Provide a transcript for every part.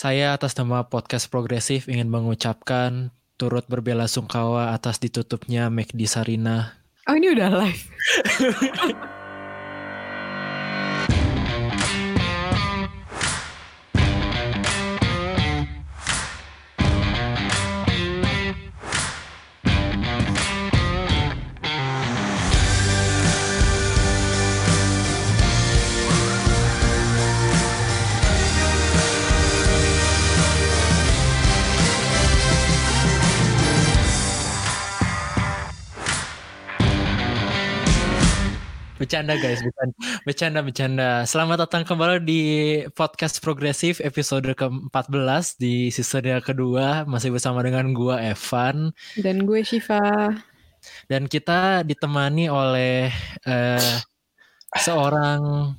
Saya atas nama podcast progresif ingin mengucapkan turut berbela sungkawa atas ditutupnya McD Sarina. Oh ini udah live. Bercanda guys, bercanda, bercanda, bercanda. Selamat datang kembali di podcast progresif episode ke-14 di season yang kedua. Masih bersama dengan gua Evan. Dan gue Shiva. Dan kita ditemani oleh uh, seorang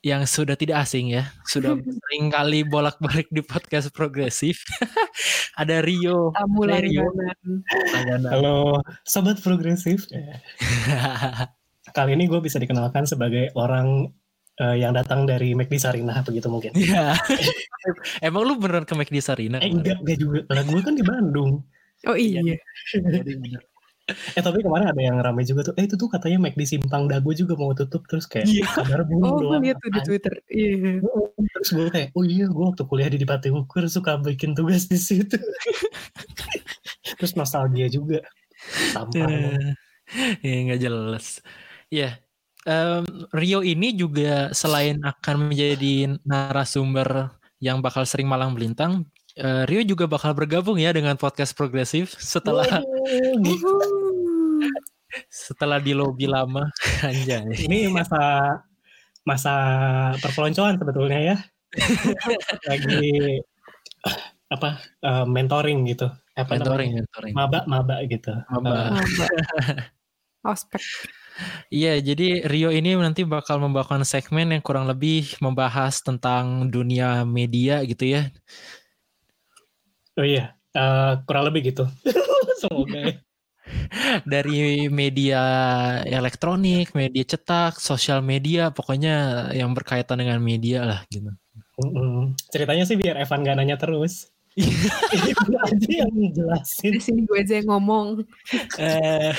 yang sudah tidak asing ya. Sudah sering kali bolak-balik di podcast progresif. Ada Rio. Tamu Hai, Rio. langganan. Halo, sobat progresif. Kali ini gue bisa dikenalkan sebagai orang eh, yang datang dari McD Sarinah begitu mungkin. Iya. Emang lu beneran ke McD Sarina? Eh enggak, enggak juga. Lah gue kan di Bandung. Oh iya. Jadi bener. Eh tapi kemarin ada yang ramai juga tuh. Eh itu tuh katanya McD Simpang Dago juga mau tutup terus kayak Iya. kabar Oh gue lihat tuh di Twitter. Iya. Terus gue kayak, oh iya gue waktu kuliah di Dipati Ukur suka bikin tugas di situ. terus nostalgia juga. Sampah. Ya nggak jelas. Ya, em, Rio ini juga selain akan menjadi narasumber yang bakal sering malang melintang, eh, Rio juga bakal bergabung ya dengan podcast progresif setelah setelah di lobby lama anjay. Ini masa masa perpeloncoan sebetulnya ya. Lagi apa eh, mentoring gitu. Apa Mentoring, namanya? mentoring. Maba maba gitu. Maba. Maba. Ospek. Iya, jadi Rio ini nanti bakal membawakan segmen yang kurang lebih membahas tentang dunia media gitu ya. oh iya, eh, kurang lebih gitu. Semoga ya. Dari media elektronik, media cetak, sosial media, pokoknya yang berkaitan dengan media lah gitu. Mm-mm. Ceritanya sih biar Evan gak nanya terus. Itu aja yang jelasin. Di sini gue aja yang ngomong. Eh,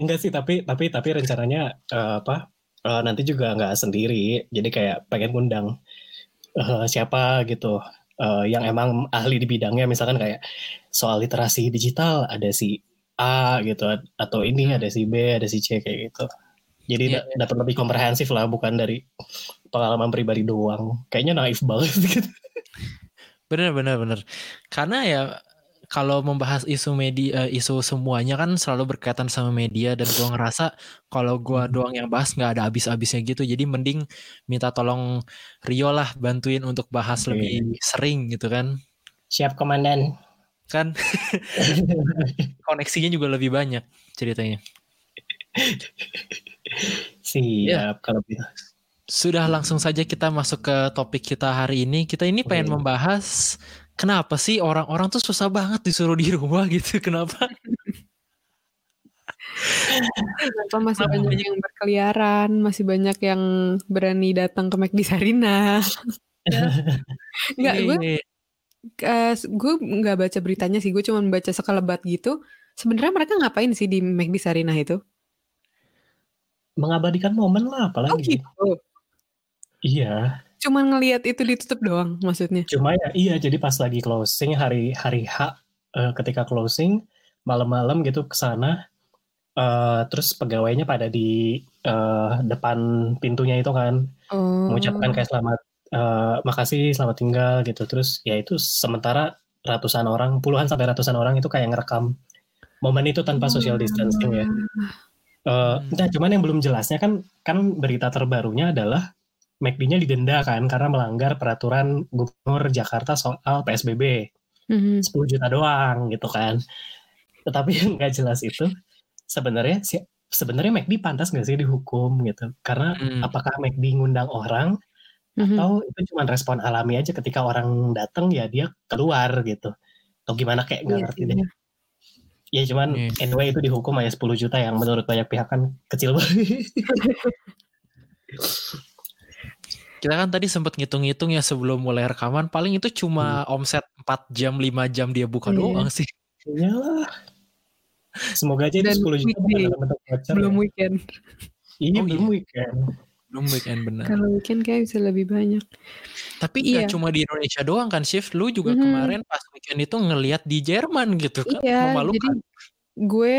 Enggak sih, tapi tapi tapi rencananya eh, apa? eh, nanti juga nggak sendiri. Jadi kayak pengen ngundang eh, siapa gitu eh, yang emang ahli di bidangnya. Misalkan kayak soal literasi digital ada si A gitu atau ini ada si B, ada si C kayak gitu. Jadi Iya, da- dapat lebih komprehensif lah, bukan dari pengalaman pribadi doang. Kayaknya naif banget gitu. Bener bener bener. Karena ya kalau membahas isu media, eh, isu semuanya kan selalu berkaitan sama media dan gua ngerasa kalau gua doang yang bahas nggak ada habis-habisnya gitu. Jadi mending minta tolong Rio lah bantuin untuk bahas Oke. lebih sering gitu kan. Siap komandan. Kan koneksinya juga lebih banyak ceritanya. Siap kalau gitu. Sudah langsung saja kita masuk ke topik kita hari ini. Kita ini pengen membahas kenapa sih orang-orang tuh susah banget disuruh di rumah gitu. Kenapa? Kenapa masih Kenapa banyak yang berkeliaran, masih banyak yang berani datang ke McD Sarina. Enggak, gue gue nggak baca beritanya sih, gue cuma baca sekelebat gitu. Sebenarnya mereka ngapain sih di McD Sarina itu? Mengabadikan momen lah Oh apalagi. gitu. Iya. Cuman ngelihat itu ditutup doang maksudnya. Cuma ya iya jadi pas lagi closing hari hari H eh, ketika closing malam-malam gitu ke sana eh, terus pegawainya pada di eh, depan pintunya itu kan Oh. mengucapkan kayak selamat eh, makasih selamat tinggal gitu terus ya itu sementara ratusan orang puluhan sampai ratusan orang itu kayak ngerekam momen itu tanpa social distancing ya. Hmm. nah, cuman yang belum jelasnya kan kan berita terbarunya adalah McD-nya didenda kan karena melanggar peraturan gubernur Jakarta soal PSBB Mhm. 10 juta doang gitu kan. Tetapi yang nggak jelas itu sebenarnya si sebenarnya McD pantas nggak sih dihukum gitu? Karena Hmm. apakah McD ngundang orang Mhm. atau itu cuma respon alami aja ketika orang datang ya dia keluar gitu? Atau gimana kayak nggak Iya ngerti deh. Ya cuman Iya. anyway itu dihukum aja 10 juta yang menurut banyak pihak kan kecil banget. kita kan tadi sempat ngitung-ngitung ya sebelum mulai rekaman paling itu cuma omset 4 jam 5 jam dia buka Iya. doang sih. Iyalah. Semoga aja itu Dan 10 juta bukan dalam bentuk voucher Belum ya. weekend. Iya, Oh, belum iya. weekend. Belum weekend benar. Kalau weekend kayak bisa lebih banyak. Tapi Iya. nggak cuma di Indonesia doang kan Shift. Lu juga Mhm. kemarin pas weekend itu ngelihat di Jerman gitu kan. Iya, jadi Memalukan. gue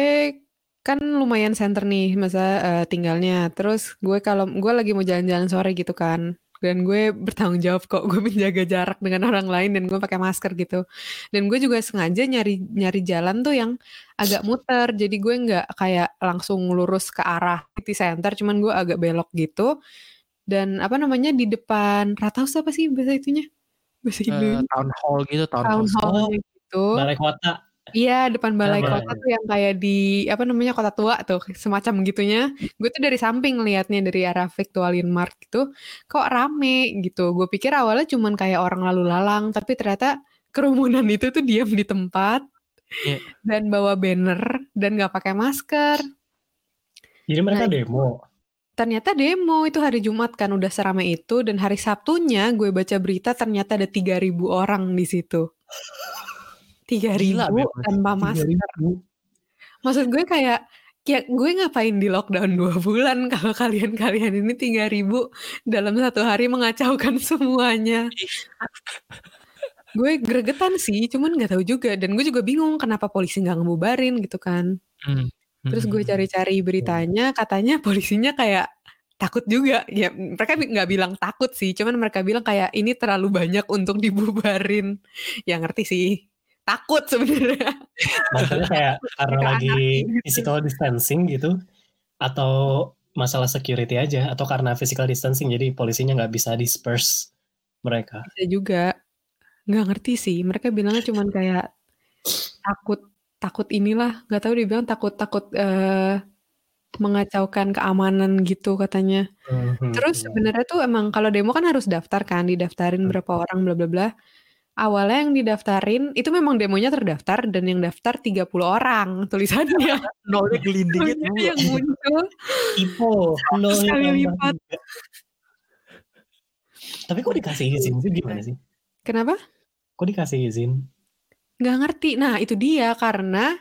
kan lumayan center nih masa eh, tinggalnya. Terus gue kalau gue lagi mau jalan-jalan sore gitu kan. Dan gue bertanggung jawab kok gue menjaga jarak dengan orang lain dan gue pakai masker gitu. Dan gue juga sengaja nyari nyari jalan tuh yang agak muter. Jadi gue nggak kayak langsung lurus ke arah city center, cuman gue agak belok gitu. Dan apa namanya di depan Rathaus apa sih bahasa itunya? Bahasa Indonya. town hall gitu, town, Town hall. hall gitu. Balai kota. Iya, depan balai Balai. kota tuh yang kayak di apa namanya kota tua tuh, semacam gitunya. Gue tuh dari samping ngelihatnya dari arah Victorian Mart gitu, kok rame gitu. Gue pikir awalnya cuman kayak orang lalu lalang, tapi ternyata kerumunan itu tuh diam di tempat Iya. dan bawa banner dan nggak pakai masker. Jadi mereka Nah, demo. Ternyata demo itu hari Jumat kan udah seramai itu dan hari Sabtunya gue baca berita ternyata ada 3000 orang di situ. 3000 Gila, memang. tanpa masker. 3.000. Maksud gue kayak ya gue ngapain di lockdown dua bulan kalau kalian-kalian ini 3000 dalam satu hari mengacaukan semuanya. gue gregetan sih, cuman nggak tahu juga dan gue juga bingung kenapa polisi nggak ngebubarin gitu kan. Hmm. Terus gue Hmm. cari-cari beritanya, katanya polisinya kayak takut juga. Ya mereka nggak bilang takut sih, cuman mereka bilang kayak ini terlalu banyak untuk dibubarin. Ya ngerti sih. Takut sebenarnya. Maksudnya kayak karena lagi gitu. physical distancing gitu atau masalah security aja atau karena physical distancing jadi polisinya nggak bisa disperse mereka. Bisa juga. Nggak ngerti sih. Mereka bilangnya cuman kayak takut takut inilah. Nggak tahu dibilang takut takut eh, mengacaukan keamanan gitu katanya. Mhm. Terus sebenarnya tuh emang kalau demo kan harus daftar kan, didaftarin berapa orang bla bla bla. Awalnya yang didaftarin itu memang demonya terdaftar dan yang daftar 30 orang tulisannya. Nolnya gelinding itu. Yang muncul. Ipo, Sekali lipat. Tapi kok dikasih izin sih gimana sih? Kenapa? Kok dikasih izin? Nggak ngerti. Nah itu dia karena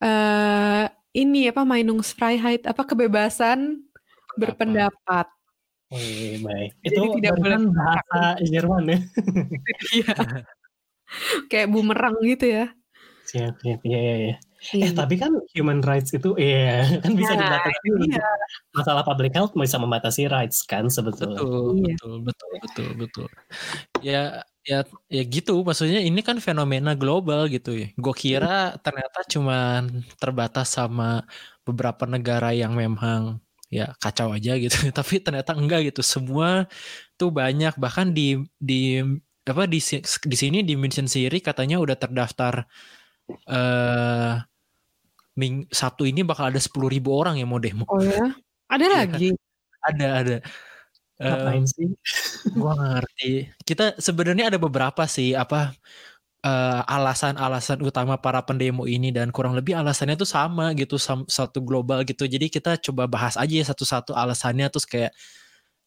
eh ini apa Meinungsfreiheit apa kebebasan berpendapat. Wih, baik. Jadi Itu tidak boleh bahasa Jerman ya? Iya. Kayak bumerang gitu ya. Siap, siap. Iya, iya, iya. Iya. Eh, tapi kan human rights itu, iya, kan bisa Nah, dibatasi. dia. Masalah public health bisa membatasi rights kan sebetulnya. Betul, Iya. betul, betul, betul, betul. Ya, ya, ya gitu. Maksudnya ini kan fenomena global gitu ya. Gue kira ternyata cuma terbatas sama beberapa negara yang memang ya kacau aja gitu. Tapi ternyata enggak gitu. Semua tuh banyak. Bahkan di di apa di di sini di München sendiri katanya udah terdaftar eh Ming, Sabtu ini bakal ada 10.000 orang yang mau demo. Oh ya. Ada Iya. lagi. Ada, ada. Ngapain sih? gua ngerti. Kita sebenarnya ada beberapa sih apa eh, alasan-alasan utama para pendemo ini dan kurang lebih alasannya tuh sama gitu satu global gitu. Jadi kita coba bahas aja ya satu-satu alasannya terus kayak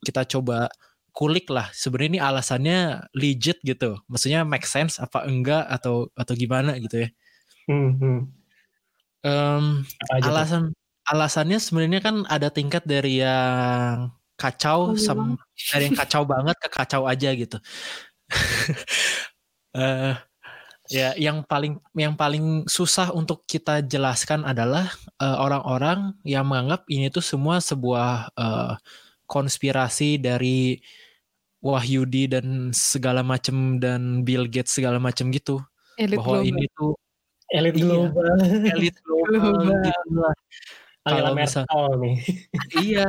kita coba kulik lah sebenarnya ini alasannya legit gitu. Maksudnya make sense apa enggak atau atau gimana gitu ya. Hmm. Tuh? alasan alasannya sebenarnya kan ada tingkat dari yang Oh, kacau iya. sam dari yang kacau banget ke kacau aja gitu. Eh ya yang paling yang paling susah untuk kita jelaskan adalah eh, orang-orang yang menganggap ini tuh semua sebuah eh, konspirasi dari Wahyudi dan segala macam dan Bill Gates segala macam gitu Elit bahwa global. ini tuh Elit Iya. global. elit global Global. gitu lah. Kalau misal- nih. iya.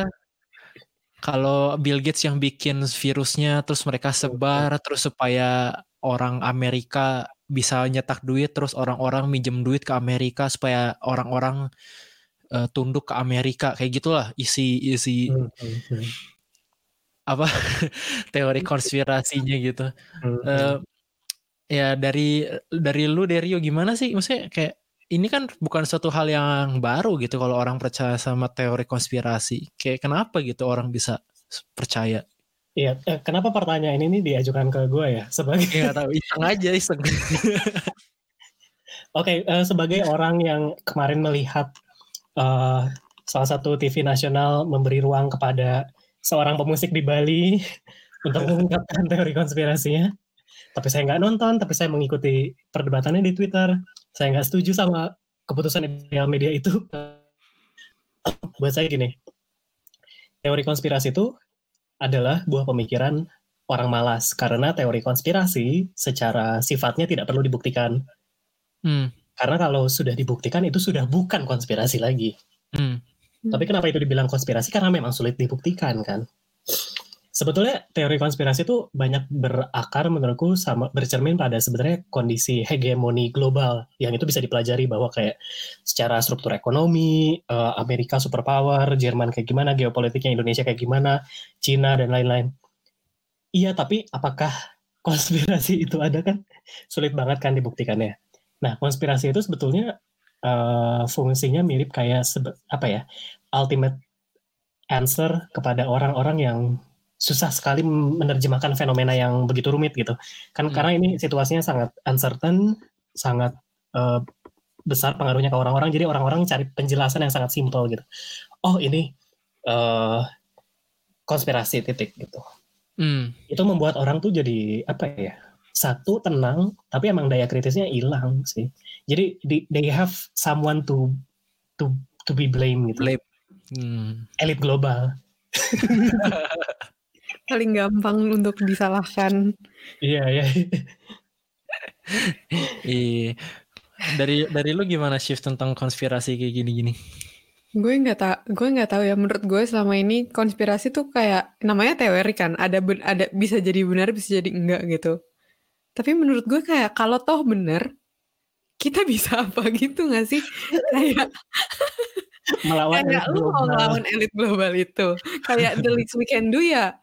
Kalau Bill Gates yang bikin virusnya terus mereka sebar terus supaya orang Amerika bisa nyetak duit terus orang-orang minjem duit ke Amerika supaya orang-orang eh, tunduk ke Amerika kayak gitulah isi isi Hmm, hmm, hmm. apa teori konspirasinya gitu. Hmm. Eh, ya dari dari lu Derio gimana sih maksudnya kayak ini kan bukan suatu hal yang baru gitu kalau orang percaya sama teori konspirasi kayak kenapa gitu orang bisa percaya Iya, eh, kenapa pertanyaan ini diajukan ke gue ya? Sebagai ya tahu iseng aja iseng. Oke, uh, sebagai orang yang kemarin melihat uh, salah satu TV nasional memberi ruang kepada seorang pemusik di Bali untuk mengungkapkan teori konspirasinya, tapi saya nggak nonton, tapi saya mengikuti perdebatannya di Twitter. Saya nggak setuju sama keputusan editorial media itu. Buat saya gini, teori konspirasi itu adalah buah pemikiran orang malas karena teori konspirasi secara sifatnya tidak perlu dibuktikan. Hmm. Karena kalau sudah dibuktikan itu sudah bukan konspirasi lagi. Hmm. Tapi kenapa itu dibilang konspirasi? Karena memang sulit dibuktikan kan. Sebetulnya teori konspirasi itu banyak berakar menurutku sama bercermin pada sebenarnya kondisi hegemoni global yang itu bisa dipelajari bahwa kayak secara struktur ekonomi uh, Amerika superpower, Jerman kayak gimana, geopolitiknya Indonesia kayak gimana, Cina dan lain-lain. Iya, tapi apakah konspirasi itu ada kan? Sulit banget kan dibuktikannya. Nah, konspirasi itu sebetulnya uh, fungsinya mirip kayak apa ya? ultimate answer kepada orang-orang yang susah sekali menerjemahkan fenomena yang begitu rumit gitu. Kan hmm. karena ini situasinya sangat uncertain, sangat uh, besar pengaruhnya ke orang-orang. Jadi orang-orang cari penjelasan yang sangat simpel gitu. Oh ini uh, konspirasi titik gitu. Hmm. Itu membuat orang tuh jadi apa ya? Satu tenang, tapi emang daya kritisnya hilang sih. Jadi they have someone to to to be blame gitu. Blame. Hmm. Elit global. paling gampang untuk disalahkan. Iya, iya. Iya. Dari dari lu gimana shift tentang konspirasi kayak gini-gini? Gue nggak tak, gue nggak tahu ya. Menurut gue selama ini konspirasi tuh kayak namanya teori kan. Ada ada bisa jadi benar, bisa jadi enggak gitu. Tapi menurut gue kayak kalau toh bener, kita bisa apa gitu nggak sih? kayak melawan kayak lu mau melawan elit global itu. Kayak the least we can do ya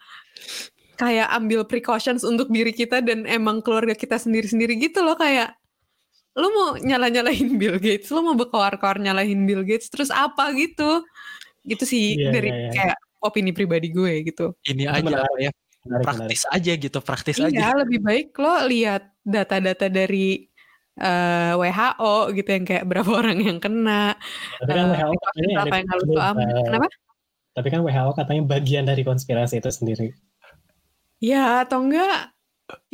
kayak ambil precautions untuk diri kita dan emang keluarga kita sendiri-sendiri gitu loh kayak lu mau nyala-nyalain Bill Gates, lu mau berkoar-koar nyalahin Bill Gates terus apa gitu. Gitu sih yeah, dari yeah, yeah. kayak opini pribadi gue gitu. Ini aja menarik, ya. Menarik, praktis menarik. aja gitu, praktis iya, aja. Iya, lebih baik lo lihat data-data dari uh, eh, WHO gitu yang kayak berapa orang yang kena. Tapi kan uh, WHO katanya apa yang harus lo ambil. Kenapa? Tapi kan WHO katanya bagian dari konspirasi itu sendiri. Ya atau enggak?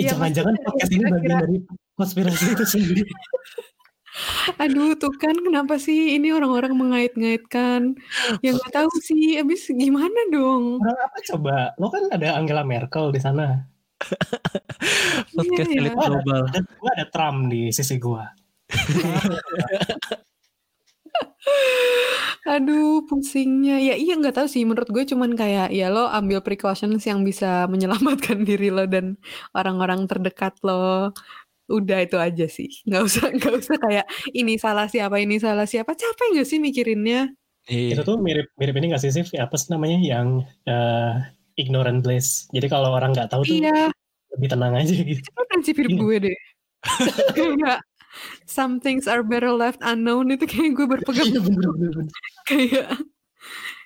Eh, ya, jangan-jangan podcast ini bagian dari konspirasi itu sendiri. Aduh, tuh kan kenapa sih ini orang-orang mengait-ngaitkan? Yang nggak tahu sih, abis gimana dong? Orang apa coba? Lo kan ada Angela Merkel di sana. Podcast iya, elit ya. global. Dan gue ada Trump di sisi gue. Aduh, pusingnya. Ya iya nggak tahu sih. Menurut gue cuman kayak ya lo ambil precautions yang bisa menyelamatkan diri lo dan orang-orang terdekat lo. Udah itu aja sih. Nggak usah nggak usah kayak ini salah siapa ini salah siapa. Capek nggak sih mikirinnya? Itu tuh mirip mirip ini nggak sih sih apa sih namanya yang uh, ignorant bliss. Jadi kalau orang nggak tahu tuh iya. lebih tenang aja gitu. Itu prinsip hidup iya. gue deh. kayak some things are better left unknown. Itu kayak gue berpegang. Iya, kayak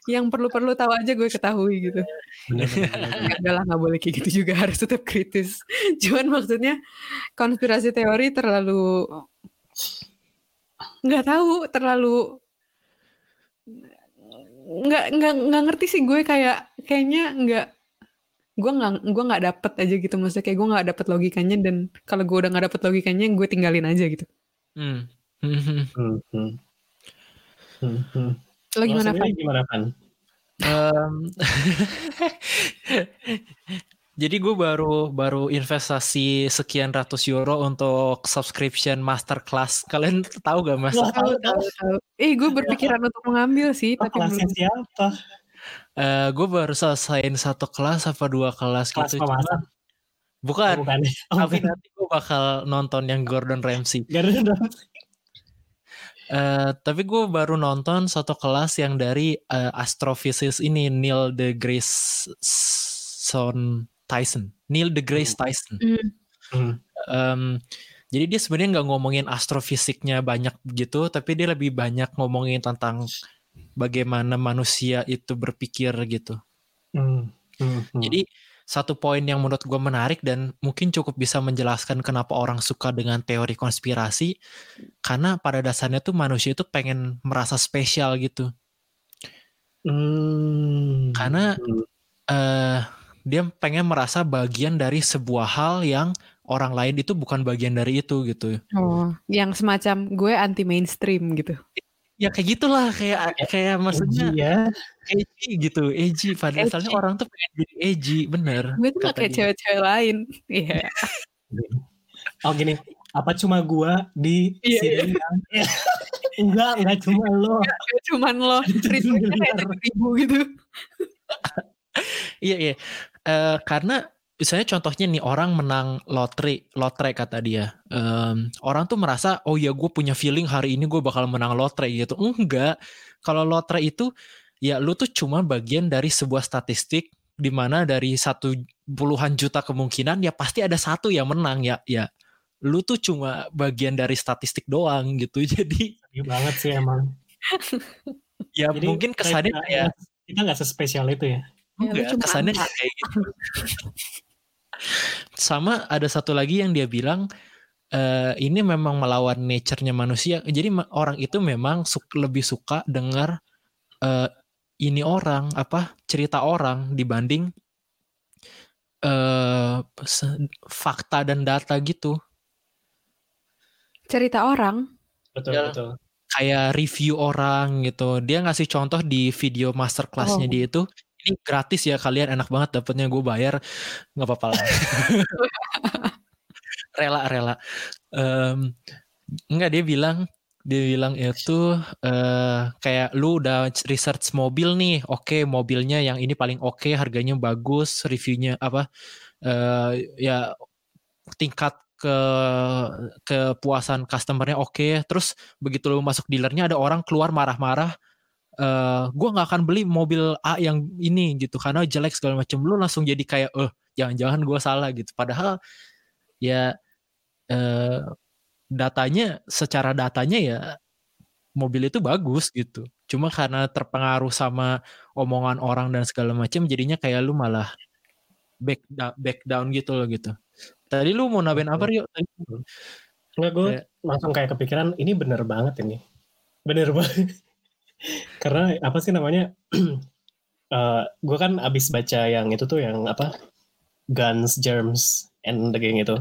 yang perlu-perlu tahu aja gue ketahui gitu. Enggak lah nggak boleh kayak gitu juga. Harus tetap kritis. Cuman maksudnya konspirasi teori terlalu nggak tahu terlalu nggak nggak nggak ngerti sih gue kayak kayaknya nggak gue nggak gue nggak dapet aja gitu maksudnya kayak gue nggak dapet logikanya dan kalau gue udah nggak dapet logikanya gue tinggalin aja gitu hmm. hmm, hmm. hmm lo gimana Pan? gimana Pan? Um, jadi gue baru baru investasi sekian ratus euro untuk subscription masterclass. Kalian tahu gak mas? Tahu tahu tahu. Eh gue berpikiran untuk mengambil sih, oh, tapi belum. siapa? Uh, eh, gue baru selesaiin satu kelas apa dua kelas, kelas gitu. Cuma, bukan. Oh, bukan. Oh, tapi bukan. nanti gue bakal nonton yang Gordon Ramsay. Gordon Ramsay. Uh, tapi gue baru nonton satu kelas yang dari uh, astrofisis ini Neil deGrasse Son Tyson, Neil deGrasse hmm. Tyson. Mm. Um, jadi dia sebenarnya nggak ngomongin astrofisiknya banyak gitu, tapi dia lebih banyak ngomongin tentang bagaimana manusia itu berpikir gitu. Hmm. Hmm. Jadi satu poin yang menurut gue menarik dan mungkin cukup bisa menjelaskan kenapa orang suka dengan teori konspirasi karena pada dasarnya tuh manusia itu pengen merasa spesial gitu Hmm. karena eh dia pengen merasa bagian dari sebuah hal yang orang lain itu bukan bagian dari itu gitu Oh, yang semacam gue anti mainstream gitu. Ya kayak gitulah kayak kayak maksudnya ya. edgy gitu edgy pada Edgy. dasarnya orang tuh pengen jadi edgy bener Gue tuh kayak cewek-cewek lain. Iya. Oh gini, apa cuma gua di Iya, sini yang enggak, enggak cuma lo. Kayak Cuman lo retweetnya kayak ribu gitu. Iya iya. Eh, karena misalnya contohnya nih orang menang lotre, lotre kata dia. Em, orang tuh merasa oh ya gue punya feeling hari ini gue bakal menang lotre gitu. Enggak. Kalau lotre itu ya lu tuh cuma bagian dari sebuah statistik di mana dari satu puluhan juta kemungkinan ya pasti ada satu yang menang ya ya. Lu tuh cuma bagian dari statistik doang gitu. Jadi Sedih banget sih emang. ya Jadi mungkin kesannya kita- kayak kita nggak sespesial itu ya. Ya, Enggak, cuma kesannya kayak gitu. Sama ada satu lagi yang dia bilang eh, ini memang melawan nature-nya manusia. Jadi orang itu memang suk- lebih suka dengar eh, ini orang apa cerita orang dibanding eh se- fakta dan data gitu. Cerita orang. Betul Ya. betul. Kayak review orang gitu. Dia ngasih contoh di video masterclass-nya Oh. dia itu. Ini gratis ya kalian enak banget dapetnya gue bayar nggak apa-apa lah. rela rela. Em, enggak dia bilang dia bilang itu eh kayak lu udah research mobil nih, oke mobilnya yang ini paling oke, harganya bagus, reviewnya apa eh ya tingkat ke kepuasan customernya oke, terus begitu lu masuk dealernya ada orang keluar marah-marah eh gue nggak akan beli mobil A yang ini gitu karena jelek segala macam lu langsung jadi kayak eh jangan-jangan gue salah gitu padahal ya eh datanya secara datanya ya mobil itu bagus gitu cuma karena terpengaruh sama omongan orang dan segala macam jadinya kayak lu malah back da- back down gitu loh gitu tadi lu mau nambahin apa Rio? Tadi- Enggak gue langsung kayak kepikiran ini bener banget ini. Bener banget. Karena apa sih namanya? eh gue kan abis baca yang itu tuh yang apa? Guns, Germs, and the Gang itu.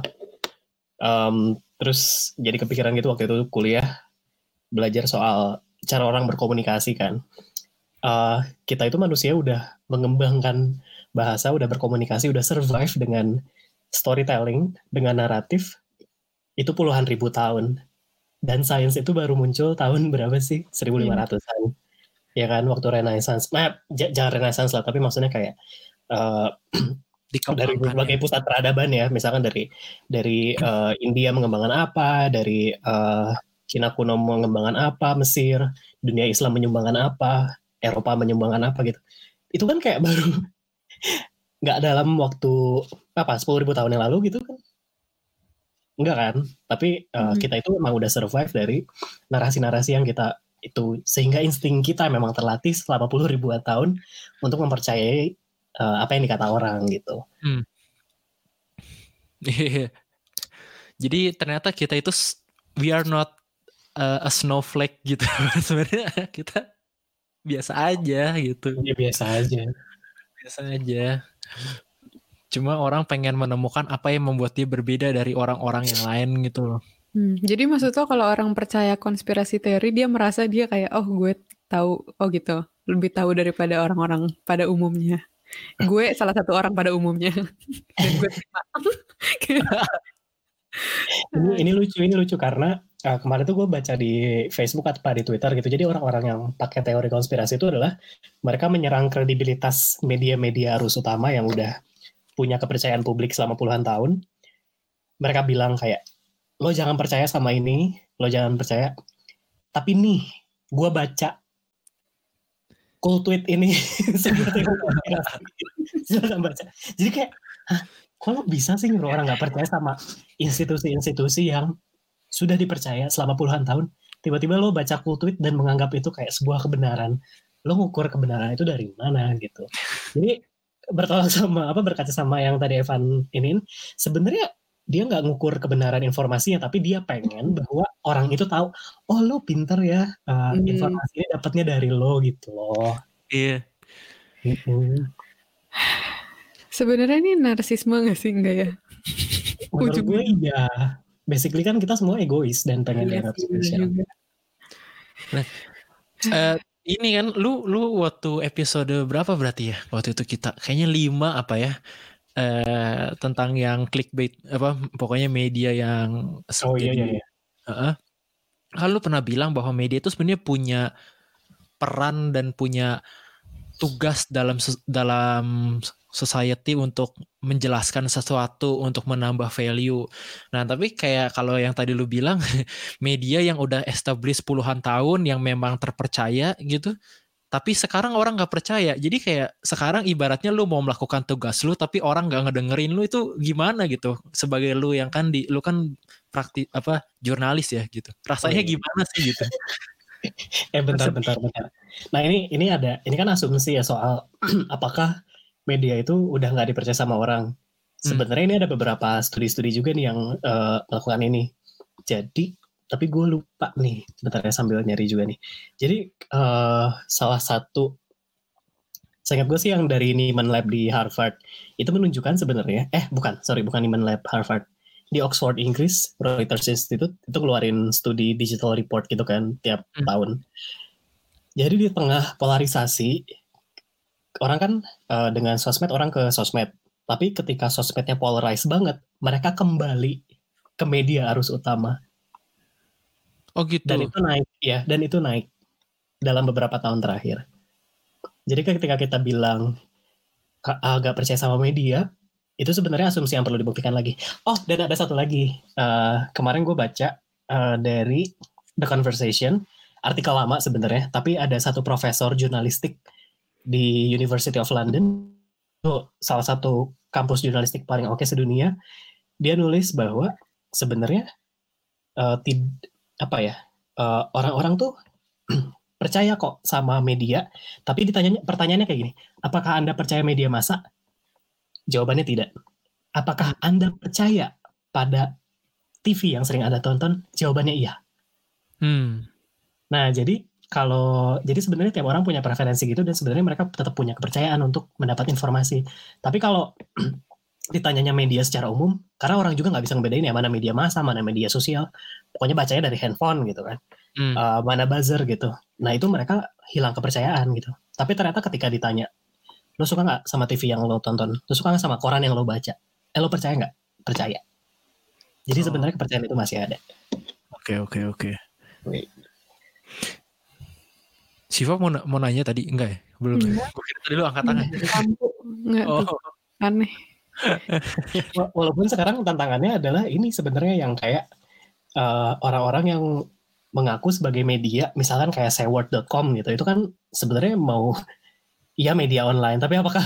Em, terus jadi kepikiran gitu waktu itu kuliah belajar soal cara orang berkomunikasi kan. Eh, kita itu manusia udah mengembangkan bahasa, udah berkomunikasi, udah survive dengan storytelling, dengan naratif itu puluhan ribu tahun. Dan sains itu baru muncul tahun berapa sih? 1500-an. Ya kan waktu Renaissance. Nah, jangan Renaissance lah, tapi maksudnya kayak eh, dari berbagai ya. pusat peradaban ya, misalkan dari dari eh, India mengembangkan apa, dari eh, Cina kuno mengembangkan apa, Mesir, dunia Islam menyumbangkan apa, Eropa menyumbangkan apa gitu. Itu kan kayak baru nggak dalam waktu apa 10.000 tahun yang lalu gitu kan enggak kan tapi eh, Mhm. kita itu memang udah survive dari narasi-narasi yang kita itu sehingga insting kita memang terlatih selama puluh ribuan tahun untuk mempercayai eh, apa yang dikata orang gitu Iya. Jadi ternyata kita itu we are not uh, a snowflake gitu. Sebenarnya kita biasa aja gitu. ya biasa aja Biasa aja. Cuma orang pengen menemukan apa yang membuat dia berbeda dari orang-orang yang lain gitu loh. Hmm, jadi maksud lo kalau orang percaya konspirasi teori dia merasa dia kayak oh gue tahu oh gitu lebih tahu daripada orang-orang pada umumnya. Gue salah satu orang pada umumnya dan gue terima. ini, ini lucu ini lucu karena eh, kemarin tuh gue baca di Facebook atau di Twitter gitu jadi orang-orang yang pakai teori konspirasi itu adalah mereka menyerang kredibilitas media-media arus utama yang udah punya kepercayaan publik selama puluhan tahun mereka bilang kayak lo jangan percaya sama ini lo jangan percaya. Tapi nih gue baca cool tweet ini. Baca. Jadi kayak hah lo bisa sih nyuruh orang nggak percaya sama institusi-institusi yang sudah dipercaya selama puluhan tahun? Tiba-tiba lo baca cool tweet dan menganggap itu kayak sebuah kebenaran. Lo ngukur kebenaran itu dari mana gitu. Jadi bertolak sama apa berkaca sama yang tadi Evan ini sebenarnya dia nggak ngukur kebenaran informasinya tapi dia pengen bahwa orang itu tahu oh lo pinter ya uh, Hmm. informasinya dapatnya dari lo gitu loh Iya. Mm-mm. Sebenarnya ini narsisme gak sih enggak ya? menurut Ujungnya. gue iya basically kan kita semua egois dan pengen Iya spesial juga. Eh, ini kan lu lu waktu episode berapa berarti ya waktu itu kita kayaknya lima apa ya eh tentang yang clickbait apa pokoknya media yang oh iya iya, iya. Heeh. Kan lu pernah bilang bahwa media itu sebenarnya punya peran dan punya tugas dalam dalam society untuk menjelaskan sesuatu untuk menambah value. Nah, tapi kayak kalau yang tadi lu bilang media yang udah established puluhan tahun yang memang terpercaya gitu. Tapi sekarang orang nggak percaya. Jadi kayak sekarang ibaratnya lu mau melakukan tugas lu tapi orang nggak ngedengerin lu itu gimana gitu. Sebagai lu yang kan di lu kan praktik apa jurnalis ya gitu. Rasanya Oh, iya. gimana sih gitu? eh bentar bentar bentar nah ini ini ada ini kan asumsi ya soal apakah media itu udah nggak dipercaya sama orang. Sebenarnya ini ada beberapa studi-studi juga nih yang eh, melakukan ini. Jadi tapi gue lupa nih bentar ya sambil nyari juga nih. Jadi eh, salah satu saya ingat gue sih yang dari Nieman Lab di Harvard itu menunjukkan sebenarnya eh bukan sorry bukan Nieman Lab Harvard. Di Oxford Inggris Reuters Institute itu keluarin studi digital report gitu kan tiap Hmm. tahun. Jadi di tengah polarisasi orang kan eh, dengan sosmed orang ke sosmed. Tapi ketika sosmednya polarized banget mereka kembali ke media arus utama. Oh gitu. dan itu naik ya dan itu naik dalam beberapa tahun terakhir. Jadi ketika kita bilang "Ka- agak percaya sama media itu sebenarnya asumsi yang perlu dibuktikan lagi. Oh dan ada satu lagi. Eh, kemarin gue baca eh, dari The Conversation artikel lama sebenarnya tapi ada satu profesor jurnalistik di University of London itu salah satu kampus jurnalistik paling oke sedunia dia nulis bahwa sebenarnya eh, tid- apa ya eh, orang-orang tuh percaya kok sama media tapi ditanya pertanyaannya kayak gini apakah anda percaya media massa? Jawabannya tidak. Apakah anda percaya pada TV yang sering anda tonton? Jawabannya iya. Hmm. nah jadi kalau jadi sebenarnya tiap orang punya preferensi gitu dan sebenarnya mereka tetap punya kepercayaan untuk mendapat informasi tapi kalau ditanyanya media secara umum karena orang juga nggak bisa ngebedain ya mana media massa mana media sosial pokoknya bacanya dari handphone gitu kan Hmm. uh, mana buzzer gitu. Nah itu mereka hilang kepercayaan gitu. Tapi ternyata ketika ditanya, lo suka nggak sama TV yang lo tonton? Lo suka nggak sama koran yang lo baca? Eh lo percaya nggak? Percaya. Jadi Oh. sebenarnya kepercayaan itu masih ada. Oke oke oke. Wait. Siva mau na- mau nanya tadi enggak ya? Belum. ya? Enggak. Gue kira tadi lu angkat tangan. Enggak Oh. tuh aneh. Wa- Walaupun sekarang tantangannya adalah ini sebenarnya yang kayak uh, orang-orang yang mengaku sebagai media, misalkan kayak seword.com gitu, itu kan sebenarnya mau iya media online, tapi apakah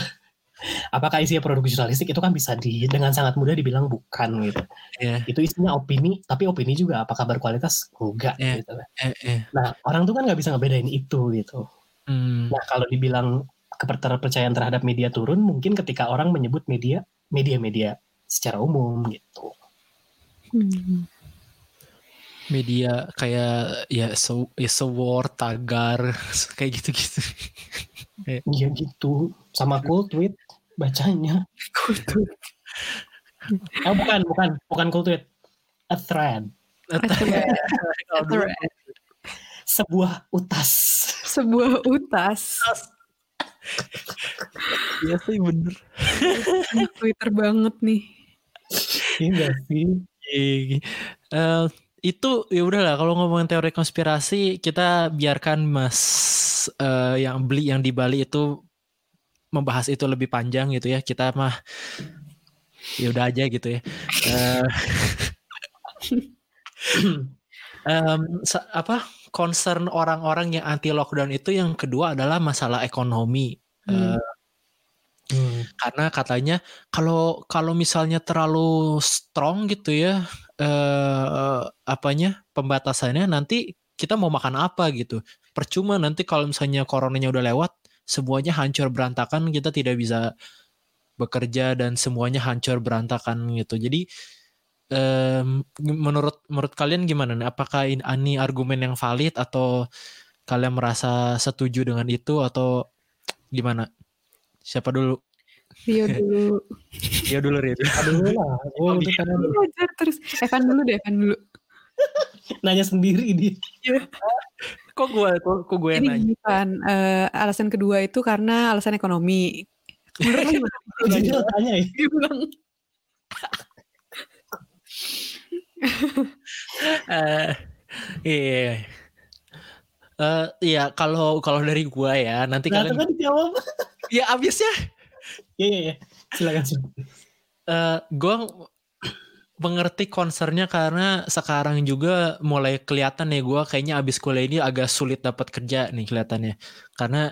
apakah isinya produk jurnalistik itu kan bisa di dengan sangat mudah dibilang bukan gitu. Iya. Itu isinya opini, tapi opini juga apakah berkualitas enggak Iya. gitu. Eh eh. Nah, orang tuh kan nggak bisa ngebedain itu gitu. Hmm. Nah, kalau dibilang kepercayaan terhadap media turun, mungkin ketika orang menyebut media media-media secara umum gitu. Hmm. Media kayak ya so, ya Sword, Tagar, kayak gitu-gitu. Iya gitu. Sama cool tweet bacanya. Oh bukan, bukan, bukan cool tweet. A thread. Kalau dulu Sebuah utas. Sebuah utas. Iya sih bener. Twitter banget nih. Iya sih? Iya. Itu ya udahlah kalau ngomongin teori konspirasi kita biarkan Mas eh, yang beli yang di Bali itu membahas itu lebih panjang gitu ya. Kita mah ya udah aja gitu ya. Em, sa- apa concern orang-orang yang anti lockdown itu yang kedua adalah masalah ekonomi. Hmm. Eh, Hmm. karena katanya kalau kalau misalnya terlalu strong gitu ya eh apanya pembatasannya nanti kita mau makan apa gitu percuma nanti kalau misalnya coronanya udah lewat semuanya hancur berantakan kita tidak bisa bekerja dan semuanya hancur berantakan gitu. Jadi em, menurut menurut kalian gimana nih? Apakah ini argumen yang valid atau kalian merasa setuju dengan itu atau gimana? Siapa dulu? Rio dulu. Rio dulu Rio. Aduh lah, gue Oh, udah iya. karena Belajar terus. Evan dulu deh, Evan dulu. nanya sendiri dia. Kok gue kok, kok gue yang nanya? kan, eh, alasan kedua itu karena alasan ekonomi. Menurut lu gimana? Lo tanya ya? Dia bilang, Eh, iya. Eh, iya kalau kalau dari gua ya nanti Nah, kalian kan dijawab. ya abisnya Iya, iya, iya. Silakan, silakan. eh gue mengerti concernnya karena sekarang juga mulai kelihatan nih gue kayaknya abis kuliah ini agak sulit dapat kerja nih kelihatannya karena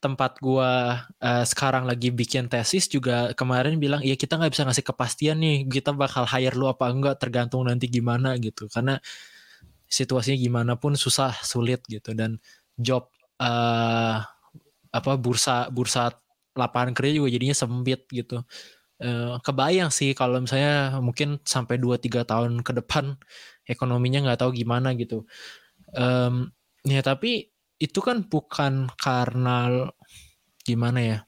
tempat gua eh, sekarang lagi bikin tesis juga kemarin bilang iya kita nggak bisa ngasih kepastian nih kita bakal hire lu apa enggak tergantung nanti gimana gitu karena situasinya gimana pun susah sulit gitu dan job eh apa bursa bursa lapangan kerja juga jadinya sempit gitu. Eh, kebayang sih kalau misalnya mungkin sampai 2-3 tahun ke depan ekonominya nggak tahu gimana gitu. Em, ya tapi itu kan bukan karena gimana ya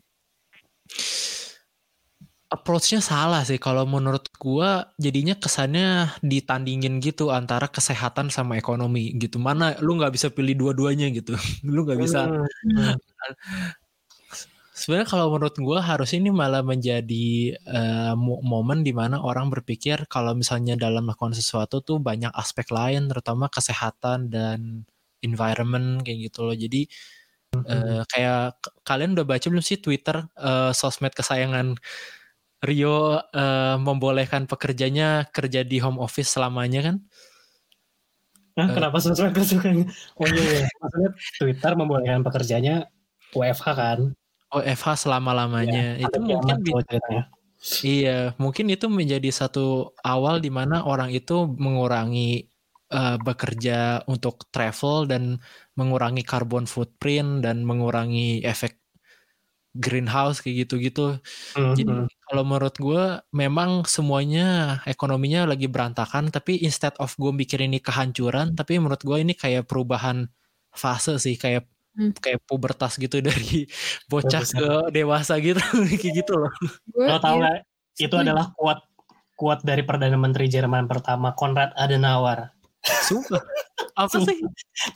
approach-nya salah sih. Kalau menurut gua jadinya kesannya ditandingin gitu antara kesehatan sama ekonomi gitu. Mana lu nggak bisa pilih dua-duanya gitu. Lu nggak bisa Hmm. sebenarnya kalau menurut gua harus ini malah menjadi mo- momen di mana orang berpikir kalau misalnya dalam melakukan sesuatu tuh banyak aspek lain terutama kesehatan dan environment kayak gitu loh jadi eh, kayak kalian udah baca belum sih Twitter eh, sosmed kesayangan Rio eh, membolehkan pekerjanya kerja di home office selamanya kan Hah, Eh. kenapa sosmed kesukaan? Oh iya, iya. maksudnya Twitter membolehkan pekerjanya WFH kan? OFH selama-lamanya itu Ada mungkin ceritanya. Iya, mungkin itu menjadi satu awal di mana orang itu mengurangi eh, bekerja untuk travel dan mengurangi carbon footprint dan mengurangi efek greenhouse kayak gitu-gitu. Hmm, Jadi hmm. kalau menurut gue memang semuanya ekonominya lagi berantakan, tapi instead of gue mikir ini kehancuran, tapi menurut gue ini kayak perubahan fase sih, kayak Hmm. kayak pubertas gitu dari bocah ke dewasa gitu, kayak gitu loh. Lo tau ya, nggak? Itu adalah kuat kuat dari Perdana Menteri Jerman pertama Konrad Adenauer. Sumpah. Apa sih?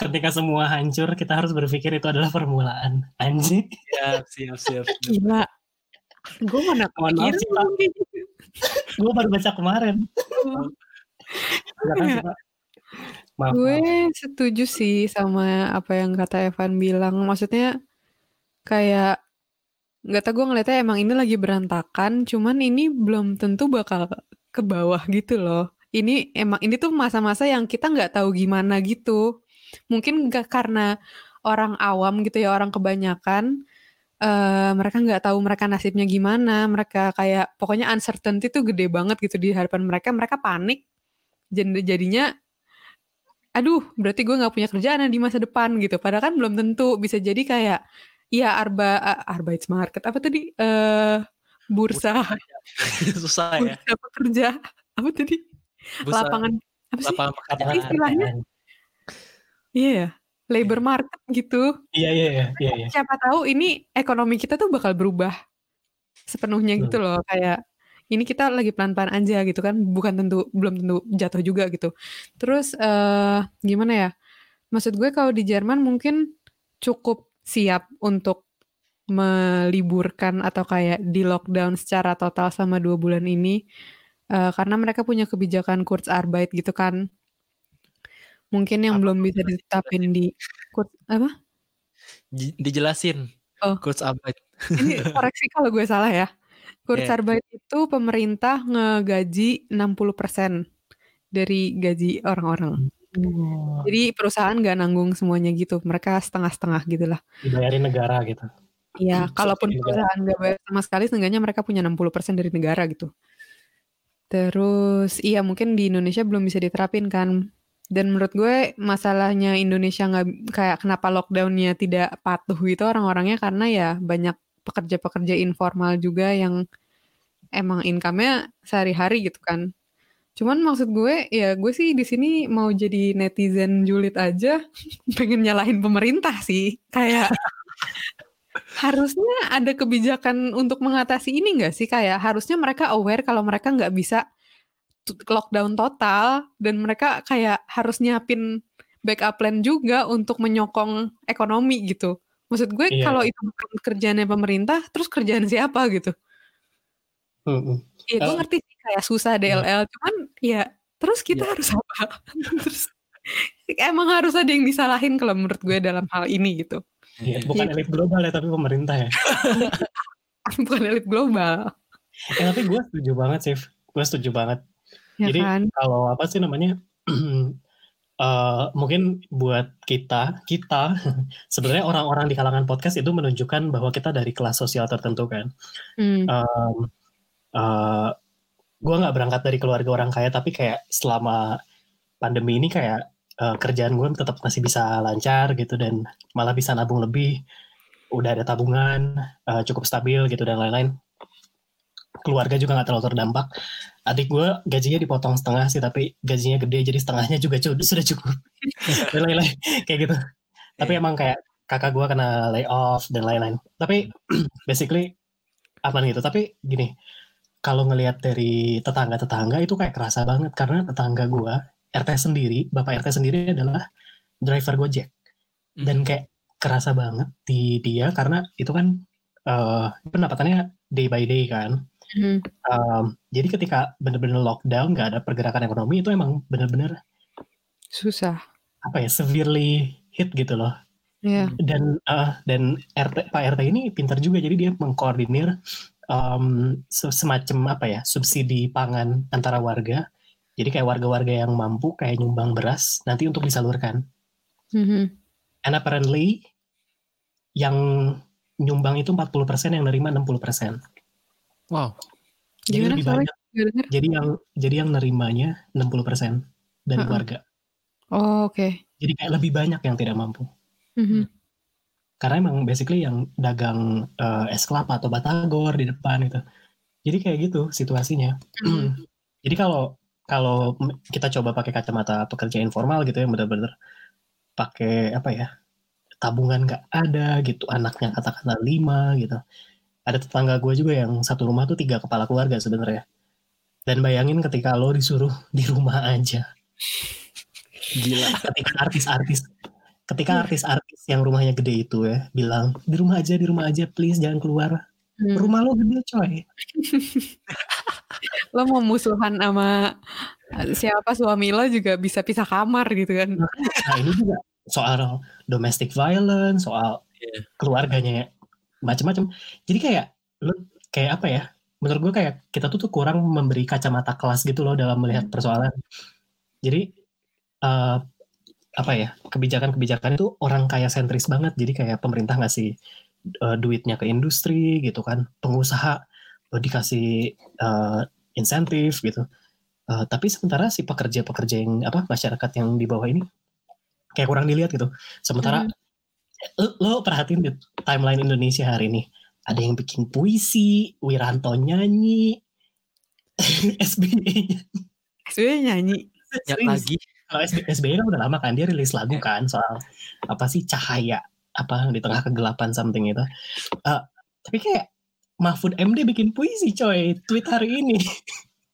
Ketika semua hancur, kita harus berpikir itu adalah permulaan. Anjing. Siap, siap, siap. siap. gila. Gue mana. Gue baru baca kemarin. Pak. Maaf. Gue maaf. setuju sih sama apa yang kata Evan bilang. Maksudnya kayak nggak tau gue ngeliatnya emang ini lagi berantakan, cuman ini belum tentu bakal ke bawah gitu loh. Ini emang ini tuh masa-masa yang kita nggak tahu gimana gitu. Mungkin gak karena orang awam gitu ya, orang kebanyakan eh mereka nggak tahu mereka nasibnya gimana, mereka kayak pokoknya uncertainty tuh gede banget gitu di hadapan mereka, mereka panik. Jadi jadinya aduh berarti gue nggak punya kerjaan di masa depan gitu. Padahal kan belum tentu bisa jadi kayak iya arba uh, Arbeitsmarkt apa tadi? Eh bursa. Susah ya. bursa pekerja. Apa tadi? Bursa- lapangan. Apa sih? lapangan apa pekerjaan. istilahnya? Iya ya labor market gitu. Iya, iya, iya, iya, iya. siapa tahu ini ekonomi kita tuh bakal berubah sepenuhnya gitu loh. Kayak ini kita lagi pelan-pelan aja gitu kan bukan tentu belum tentu jatuh juga gitu terus eh gimana ya maksud gue kalau di Jerman mungkin cukup siap untuk meliburkan atau kayak di lockdown secara total sama dua bulan ini Eh, karena mereka punya kebijakan Kurzarbeit gitu kan mungkin yang Apa belum bisa ditetapin di Kurz, apa Dijelasin. Oh. Kurzarbeit. ini koreksi kalau gue salah ya. Kurzarbeit itu pemerintah ngegaji 60% dari gaji orang-orang. Jadi perusahaan nggak nanggung semuanya gitu. Mereka setengah-setengah gitu lah. Dibayarin negara gitu. Iya, Hmm, kalaupun negara. perusahaan nggak bayar sama sekali, seenggaknya mereka punya 60% dari negara gitu. Terus, iya mungkin di Indonesia belum bisa diterapin kan. Dan menurut gue masalahnya Indonesia nggak kayak kenapa lockdownnya tidak patuh gitu orang-orangnya karena ya banyak pekerja-pekerja informal juga yang emang income-nya sehari-hari gitu kan. Cuman maksud gue ya gue sih di sini mau jadi netizen julid aja pengen nyalahin pemerintah sih. Kayak harusnya ada kebijakan untuk mengatasi ini nggak sih? Kayak harusnya mereka aware kalau mereka nggak bisa lockdown total dan mereka kayak harus nyiapin backup plan juga untuk menyokong ekonomi gitu. Maksud gue Iya. kalau itu bukan kerjaannya pemerintah, terus kerjaan siapa gitu? Iya, gue Eh, ngerti sih kayak susah DLL, cuman ya terus kita Iya. harus apa? terus emang harus ada yang disalahin kalau menurut gue dalam hal ini gitu. Iya, bukan elit global ya tapi pemerintah ya. Bukan elit global, Eh, tapi gue setuju banget sih. Gue setuju banget. ya Jadi kan? kalau apa sih namanya? eh, mungkin buat kita, kita sebenarnya orang-orang di kalangan podcast itu menunjukkan bahwa kita dari kelas sosial tertentu kan. Hmm, Um, eh, gue nggak berangkat dari keluarga orang kaya, tapi kayak selama pandemi ini kayak eh, kerjaan gue tetap masih bisa lancar gitu dan malah bisa nabung lebih. Udah ada tabungan, eh, cukup stabil gitu dan lain-lain. Keluarga juga nggak terlalu terdampak. Adik gue gajinya dipotong setengah sih, tapi gajinya gede jadi setengahnya juga sudah cukup. dan lain-lain kayak gitu. Tapi emang kayak kakak gue kena layoff dan lain-lain. Tapi basically apa gitu. Tapi gini, kalau ngelihat dari tetangga-tetangga itu kayak kerasa banget karena tetangga gua RT sendiri, bapak RT sendiri adalah driver Gojek dan kayak kerasa banget di dia karena itu kan eh, pendapatannya day by day kan. Hmm, Em, jadi ketika bener-bener lockdown nggak ada pergerakan ekonomi itu emang bener-bener susah. apa ya severely hit gitu loh. Ya, dan eh, dan RT Pak RT ini pintar juga jadi dia mengkoordinir se- semacam apa ya subsidi pangan antara warga jadi kayak warga-warga yang mampu kayak nyumbang beras nanti untuk disalurkan mhm. and apparently yang nyumbang itu 40% yang nerima 60% Wow. jadi Gimana lebih banyak denger. jadi yang jadi yang nerimanya 60% dari Ha-ha. warga Oh, oke. jadi kayak lebih banyak yang tidak mampu Mhm. karena emang basically yang dagang eh, es kelapa atau batagor di depan itu jadi kayak gitu situasinya Mhm. jadi kalau kalau kita coba pakai kacamata pekerja informal gitu ya bener-bener pakai apa ya tabungan nggak ada gitu anaknya katakanlah lima gitu ada tetangga gue juga yang satu rumah tuh tiga kepala keluarga sebenarnya dan bayangin ketika lo disuruh di rumah aja Gila. ketika artis-artis ketika artis-artis yang rumahnya gede itu ya bilang di rumah aja di rumah aja please jangan keluar Hmm. rumah lo gede coy Lo mau musuhan sama eh, siapa suami lo juga bisa pisah kamar gitu kan. nah ini juga soal domestic violence soal Iya. keluarganya macam-macam jadi kayak lo kayak apa ya menurut gue kayak kita tuh tuh kurang memberi kacamata kelas gitu loh dalam melihat persoalan. Jadi eh, apa ya kebijakan-kebijakan itu orang kaya sentris banget. Jadi kayak pemerintah ngasih eh, duitnya ke industri gitu kan pengusaha eh, dikasih eh, insentif gitu. Eh, tapi sementara si pekerja-pekerja yang apa masyarakat yang di bawah ini kayak kurang dilihat gitu. Sementara lo, lo perhatiin di timeline Indonesia hari ini ada yang bikin puisi Wiranto nyanyi SBY SBY nyanyi. Ya lagi. kalau SB- SBY kan udah lama kan dia rilis lagu kan soal apa sih cahaya apa di tengah kegelapan something itu Eh, tapi kayak Mahfud MD bikin puisi coy tweet hari ini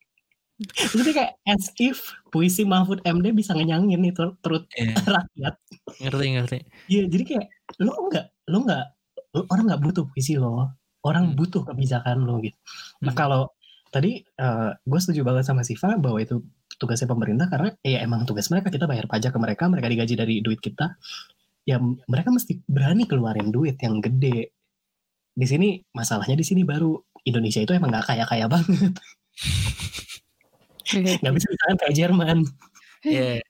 jadi kayak as if puisi Mahfud MD bisa ngenyangin itu perut Iya. rakyat Ngerti ngerti. Iya, jadi kayak lo nggak, lo nggak, orang nggak butuh puisi lo, orang Hmm. butuh kebijakan lo gitu. Nah Hmm. kalau tadi gue setuju banget sama Siva bahwa itu tugasnya pemerintah karena ya emang tugas mereka kita bayar pajak ke mereka, mereka digaji dari duit kita, ya mereka mesti berani keluarin duit yang gede. Di sini masalahnya di sini baru Indonesia itu emang nggak kaya kaya banget, nggak bisa misalkan kayak Jerman, Iya.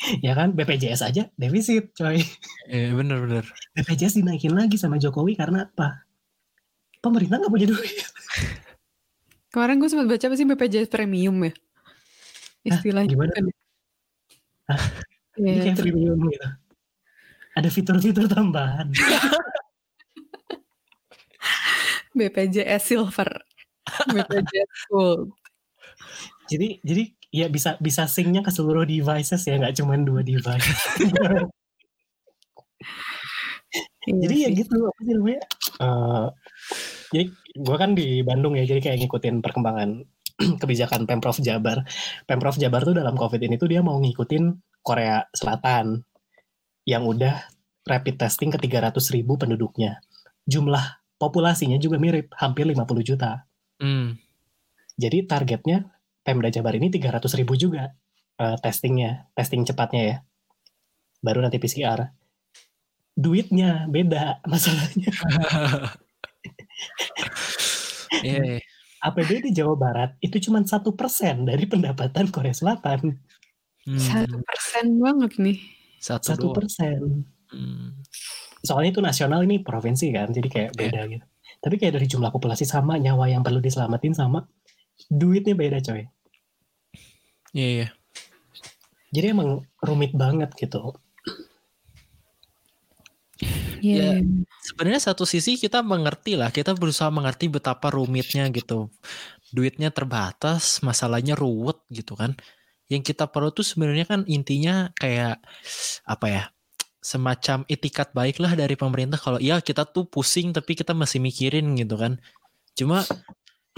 ya kan BPJS aja defisit, coy. Iya bener bener. BPJS dinaikin lagi sama Jokowi karena apa? Pemerintah nggak punya duit. Kemarin gue sempat baca apa sih BPJS premium ya? Istilahnya. gimana? kan. Hah? Iya, Ini kayak premium gitu. Ada fitur-fitur tambahan. BPJS Silver. Jet Gold. Jadi jadi ya bisa bisa syncnya ke seluruh devices ya nggak cuma dua device. Iya jadi ya gitu apa sih namanya? eh, jadi gue kan di Bandung ya jadi kayak ngikutin perkembangan kebijakan pemprov Jabar. Pemprov Jabar tuh dalam COVID ini tuh dia mau ngikutin Korea Selatan yang udah rapid testing ke 300 ribu penduduknya. Jumlah populasinya juga mirip, hampir 50 juta. Hmm. Jadi targetnya Pemda Jabar ini 300 ribu juga eh, testingnya, testing cepatnya ya. Baru nanti PCR. Duitnya beda masalahnya. Iya, iya. APBD di Jawa Barat itu cuma satu persen dari pendapatan Korea Selatan. Satu Hmm. persen banget nih. Satu persen. Hmm. Soalnya itu nasional ini provinsi kan, jadi kayak beda gitu. Tapi kayak dari jumlah populasi sama, nyawa yang perlu diselamatin sama, duitnya beda coy. Iya, iya. Jadi emang rumit banget gitu. Iya. Ya. Sebenarnya satu sisi kita mengerti lah, kita berusaha mengerti betapa rumitnya gitu. Duitnya terbatas, masalahnya ruwet gitu kan. Yang kita perlu tuh sebenarnya kan intinya kayak apa ya? Semacam etikat baik lah dari pemerintah kalau iya kita tuh pusing tapi kita masih mikirin gitu kan. Cuma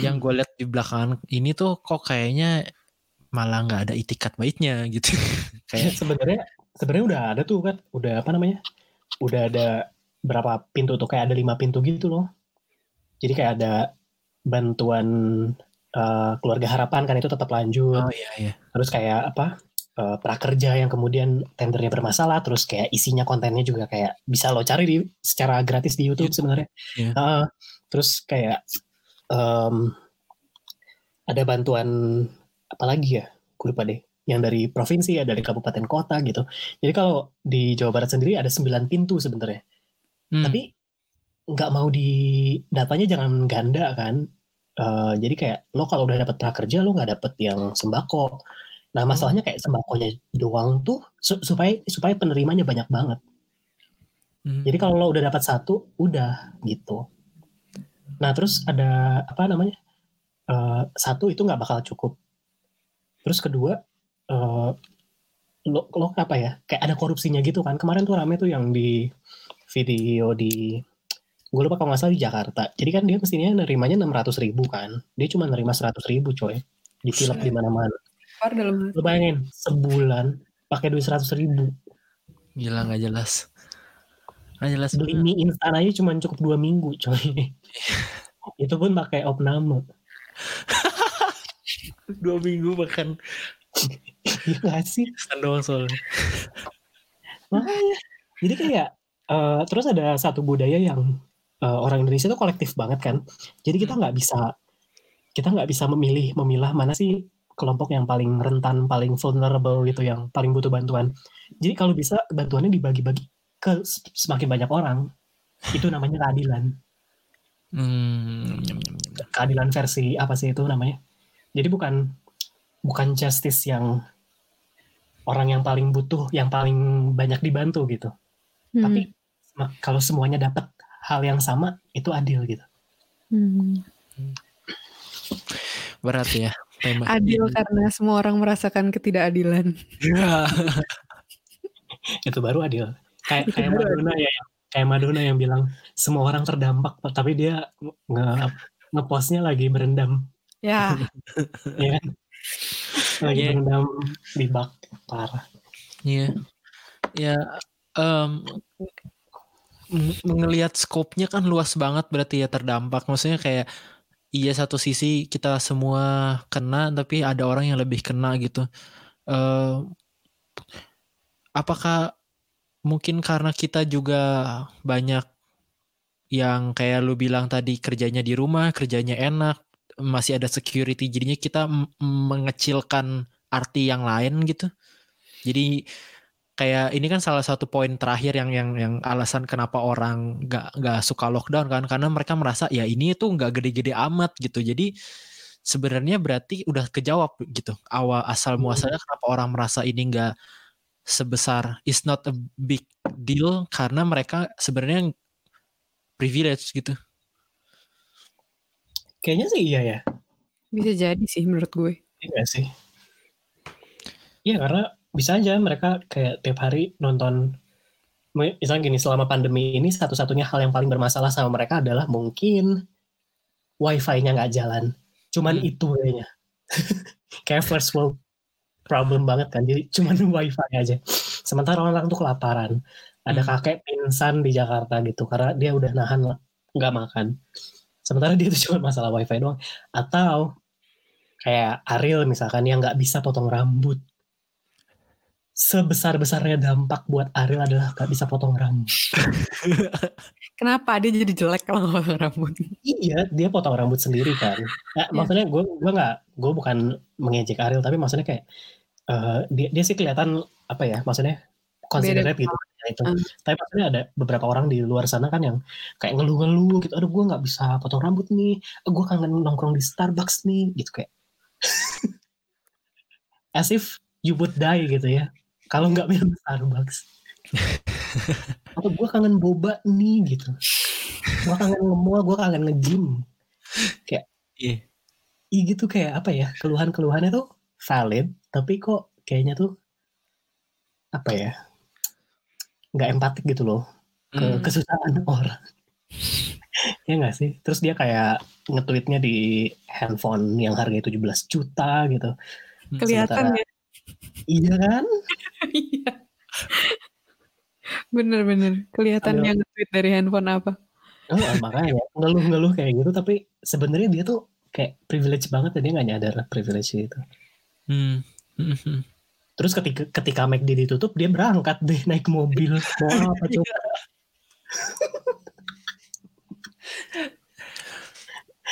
yang gue lihat di belakangan ini tuh kok kayaknya malah nggak ada itikat baiknya gitu. kayak sebenarnya sebenarnya udah ada tuh kan, udah apa namanya? Udah ada berapa pintu tuh kayak ada lima pintu gitu loh. Jadi kayak ada bantuan eh, keluarga harapan kan itu tetap lanjut. oh iya iya. Terus kayak apa? eh, prakerja yang kemudian tendernya bermasalah, terus kayak isinya kontennya juga kayak bisa lo cari di secara gratis di YouTube Iya. sebenarnya. Iya. Heeh. terus kayak em, ada bantuan apa lagi ya? Gue lupa deh. Yang dari provinsi, ada dari kabupaten kota gitu. Jadi kalau di Jawa Barat sendiri ada 9 pintu sebenarnya. Hmm. Tapi nggak mau di datanya jangan ganda kan. Eh, jadi kayak lo kalau udah dapat prakerja lo nggak dapet yang sembako. Nah masalahnya kayak sembakonya doang tuh su- supaya supaya penerimanya banyak banget. Hmm. Jadi kalau lo udah dapat satu, udah gitu. Nah terus ada apa namanya? Eh, satu itu nggak bakal cukup. Terus kedua, eh, lo, lo apa ya? Kayak ada korupsinya gitu kan. Kemarin tuh rame tuh yang di video di gue lupa kalau nggak salah di Jakarta. Jadi kan dia mestinya nerimanya 600 ribu kan. Dia cuma nerima 100 ribu coy. Ditilep di mana-mana. Lo bayangin sebulan pakai duit 100 ribu. Gila nggak jelas. Nggak jelas Beli mie instan aja cuma cukup dua minggu coy. Itu pun pakai opname. Dua minggu bahkan Iya nggak sih? instan doang soalnya. Makanya. Jadi kayak eh, terus ada satu budaya yang eh, orang Indonesia tuh kolektif banget kan. Jadi kita nggak bisa kita nggak bisa memilih memilah mana sih kelompok yang paling rentan, paling vulnerable gitu, yang paling butuh bantuan. Jadi kalau bisa bantuannya dibagi-bagi ke semakin banyak orang. Itu namanya keadilan. Hmm. Keadilan versi apa sih itu namanya? Jadi bukan bukan justice yang orang yang paling butuh, yang paling banyak dibantu gitu. Hmm. Tapi kalau semuanya dapat hal yang sama itu adil gitu. Hmm. Berat ya tema. Adil karena semua orang merasakan ketidakadilan. Ya. Itu baru adil. Kayak kayak Madonna ya, yang- kayak Madonna yang bilang semua orang terdampak tapi dia nge ngepostnya lagi berendam, Ya, ya kan? Lagi Iya. berendam di bak parah. Iya. Ya em m- ngelihat skopnya kan luas banget berarti ya terdampak. Maksudnya kayak iya satu sisi kita semua kena tapi ada orang yang lebih kena gitu. Eh apakah mungkin karena kita juga banyak yang kayak lu bilang tadi kerjanya di rumah, kerjanya enak, masih ada security jadinya kita mengecilkan arti yang lain gitu. Jadi kayak ini kan salah satu poin terakhir yang yang yang alasan kenapa orang nggak nggak suka lockdown kan karena mereka merasa ya ini tuh nggak gede-gede amat gitu jadi sebenarnya berarti udah kejawab gitu awal asal Hmm. muasalnya kenapa orang merasa ini nggak sebesar is not a big deal karena mereka sebenarnya privilege gitu Kayaknya sih iya ya. Bisa jadi sih menurut gue. Iya sih. Iya karena bisa aja mereka kayak tiap hari nonton misalnya gini selama pandemi ini satu-satunya hal yang paling bermasalah sama mereka adalah mungkin wifi-nya nggak jalan. Cuman Hmm. itu kayaknya. kayak first world problem banget kan. Jadi cuman wifi aja. Sementara orang tuh kelaparan. Ada Hmm. kakek pingsan di Jakarta gitu karena dia udah nahan nggak makan. Sementara dia tuh cuma masalah wifi doang. Atau kayak Ariel misalkan yang nggak bisa potong rambut. Sebesar-besarnya dampak buat Ariel adalah nggak bisa potong rambut. Kenapa dia jadi jelek kalau potong rambut? Iya, dia potong rambut sendiri kan. Nah, Iya. Maksudnya gue gue nggak gue bukan mengejek Ariel tapi maksudnya kayak eh, dia dia sih kelihatan apa ya maksudnya considerate gitu ya itu. Hmm. Tapi maksudnya ada beberapa orang di luar sana kan yang kayak ngeluh-ngeluh gitu. Aduh gue nggak bisa potong rambut nih. Gue kangen nongkrong di Starbucks nih gitu kayak. As if you would die gitu ya. Kalau nggak minum Starbucks. Atau gue kangen boba nih gitu. Gue kangen nge-mall, gue kangen nge-gym. Iya. Ih gitu kayak apa ya keluhan-keluhannya tuh valid tapi kok kayaknya tuh apa ya nggak empatik gitu loh ke Hmm. kesusahan orang ya nggak sih terus dia kayak nge-tweetnya di handphone yang harganya 17 juta gitu Kelihatan ya. iya kan. Bener-bener. Kelihatan Ayo. yang nge-tweet dari handphone apa. oh, makanya ngeluh-ngeluh kayak gitu tapi sebenarnya dia tuh kayak privilege banget dan dia nggak nyadar privilege itu Hmm. Terus ketika ketika McD ditutup dia berangkat deh naik mobil mau apa coba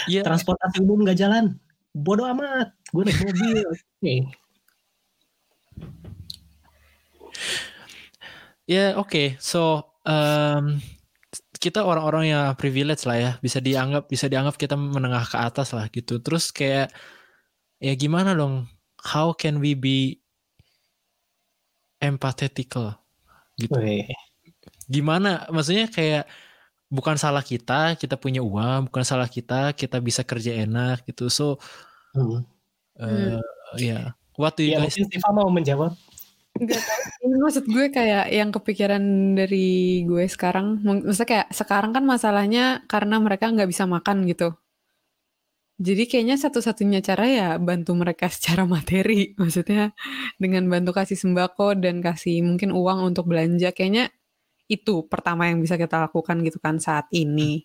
Iya. transportasi umum nggak jalan bodoh amat gue naik mobil oke Ya oke, so um, kita orang-orang yang privilege lah ya, bisa dianggap bisa dianggap kita menengah ke atas lah gitu. Terus kayak ya gimana dong? How can we be empathetical gitu? Weh, Gimana? Maksudnya kayak bukan salah kita, kita punya uang, bukan salah kita, kita bisa kerja enak gitu. So hmm. uh, ya, what do you ya guys? mungkin Siva mau menjawab Tahu. Ini maksud gue kayak yang kepikiran dari gue sekarang. Maksudnya kayak sekarang kan masalahnya karena mereka nggak bisa makan gitu. Jadi kayaknya satu-satunya cara ya bantu mereka secara materi. Maksudnya dengan bantu kasih sembako dan kasih mungkin uang untuk belanja. Kayaknya itu pertama yang bisa kita lakukan gitu kan saat ini.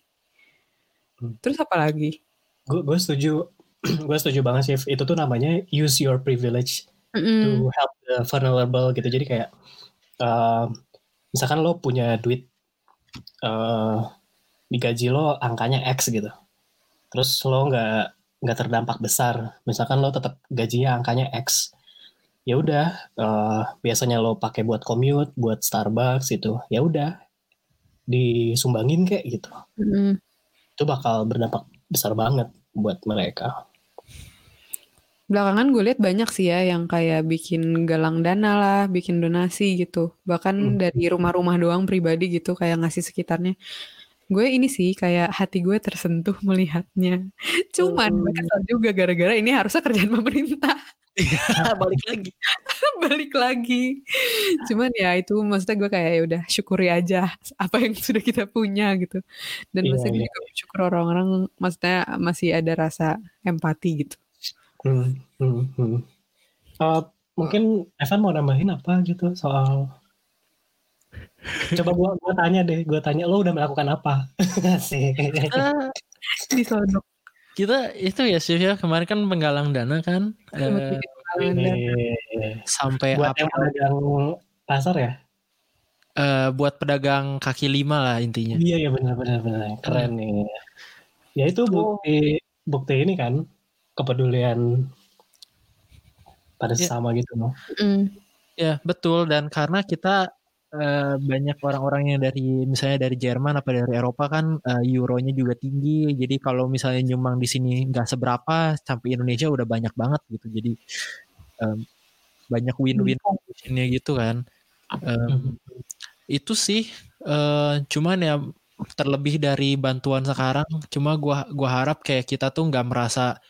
Terus apa lagi? gue gue setuju gue setuju banget sih itu tuh namanya use your privilege Mm-mm. to help the vulnerable gitu. Jadi kayak uh, misalkan lo punya duit uh, di gaji lo angkanya X gitu. Terus lo nggak nggak terdampak besar. Misalkan lo tetap gajinya angkanya X. Ya udah uh, biasanya lo pakai buat commute buat Starbucks itu ya udah disumbangin kayak gitu. Mm-mm. itu bakal berdampak besar banget buat mereka Belakangan gue lihat banyak sih ya yang kayak bikin galang dana lah, bikin donasi gitu. Bahkan Hmm. dari rumah-rumah doang pribadi gitu kayak ngasih sekitarnya. Gue ini sih kayak hati gue tersentuh melihatnya. Cuman Hmm. juga gara-gara ini harusnya kerjaan pemerintah. Balik lagi. Balik lagi. Cuman ya itu maksudnya gue kayak ya udah syukuri aja apa yang sudah kita punya gitu. Dan Iya, maksudnya gue iya. juga bersyukur orang-orang maksudnya masih ada rasa empati gitu. Hmm, hmm, hmm. Uh, mungkin Evan mau nambahin apa gitu soal coba gua gua tanya deh gua tanya lo udah melakukan apa? Sih Kita, Disodok. kita itu ya sih ya. Kemarin kan penggalang dana kan? Eh, dana. sampai buat apa? yang pedagang pasar ya? Eh, buat pedagang kaki lima lah intinya. iya ya benar benar benar. Keren nih ya itu bukti bukti ini kan kepedulian pada Ya. sesama gitu loh Mm. Ya betul dan karena kita eh, banyak orang-orang yang dari misalnya dari Jerman apa dari Eropa kan eh, euronya juga tinggi jadi kalau misalnya nyumbang di sini nggak seberapa sampai Indonesia udah banyak banget gitu jadi em, banyak win-win positionnya gitu kan Mhm. itu sih eh, cuman ya terlebih dari bantuan sekarang. Cuma gua gua harap kayak kita tuh nggak merasa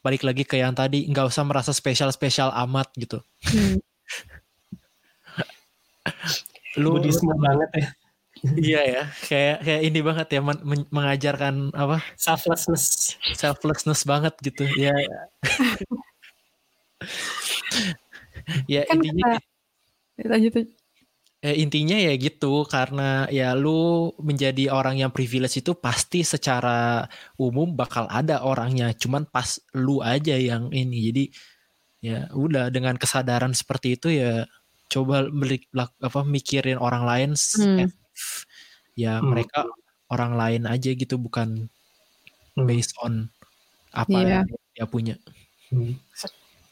balik lagi ke yang tadi nggak usah merasa spesial-spesial amat gitu. Hmm. Lu Budisme banget ya. iya ya, kayak kayak ini banget ya men- men- mengajarkan apa Selflessness. selflessness banget gitu. Ya. ya Kan intinya Lanjut aja. Eh, intinya ya gitu karena ya lu menjadi orang yang privilege itu pasti secara umum bakal ada orangnya cuman pas lu aja yang ini jadi ya udah dengan kesadaran seperti itu ya coba beli lak- apa mikirin orang lain Hmm. if ya Hmm. mereka orang lain aja gitu bukan Hmm. based on apa Iya. yang dia punya Hmm.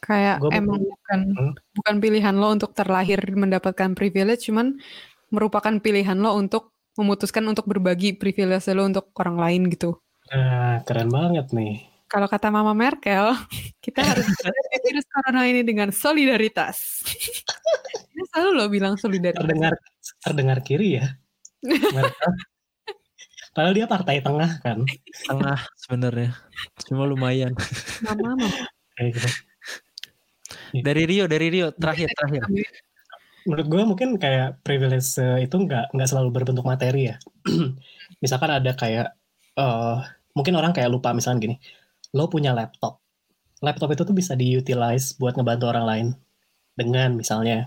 Kayak Gua emang bukan Hmm. bukan pilihan lo untuk terlahir mendapatkan privilege, cuman merupakan pilihan lo untuk memutuskan untuk berbagi privilege lo untuk orang lain gitu. Nah, keren banget nih. Kalau kata Mama Merkel, kita harus menghadapi virus corona ini dengan solidaritas. Dia selalu lo bilang solidaritas. Terdengar terdengar kiri ya. Merkel. Padahal dia partai tengah kan. tengah sebenarnya cuma lumayan Mama, mama. Kayak gitu. Dari Rio dari Rio terakhir terakhir. menurut gue mungkin kayak privilege eh, itu nggak nggak selalu berbentuk materi ya. Misalkan ada kayak eh mungkin orang kayak lupa misalkan gini, lo punya laptop, laptop itu tuh bisa diutilize buat ngebantu orang lain. Dengan misalnya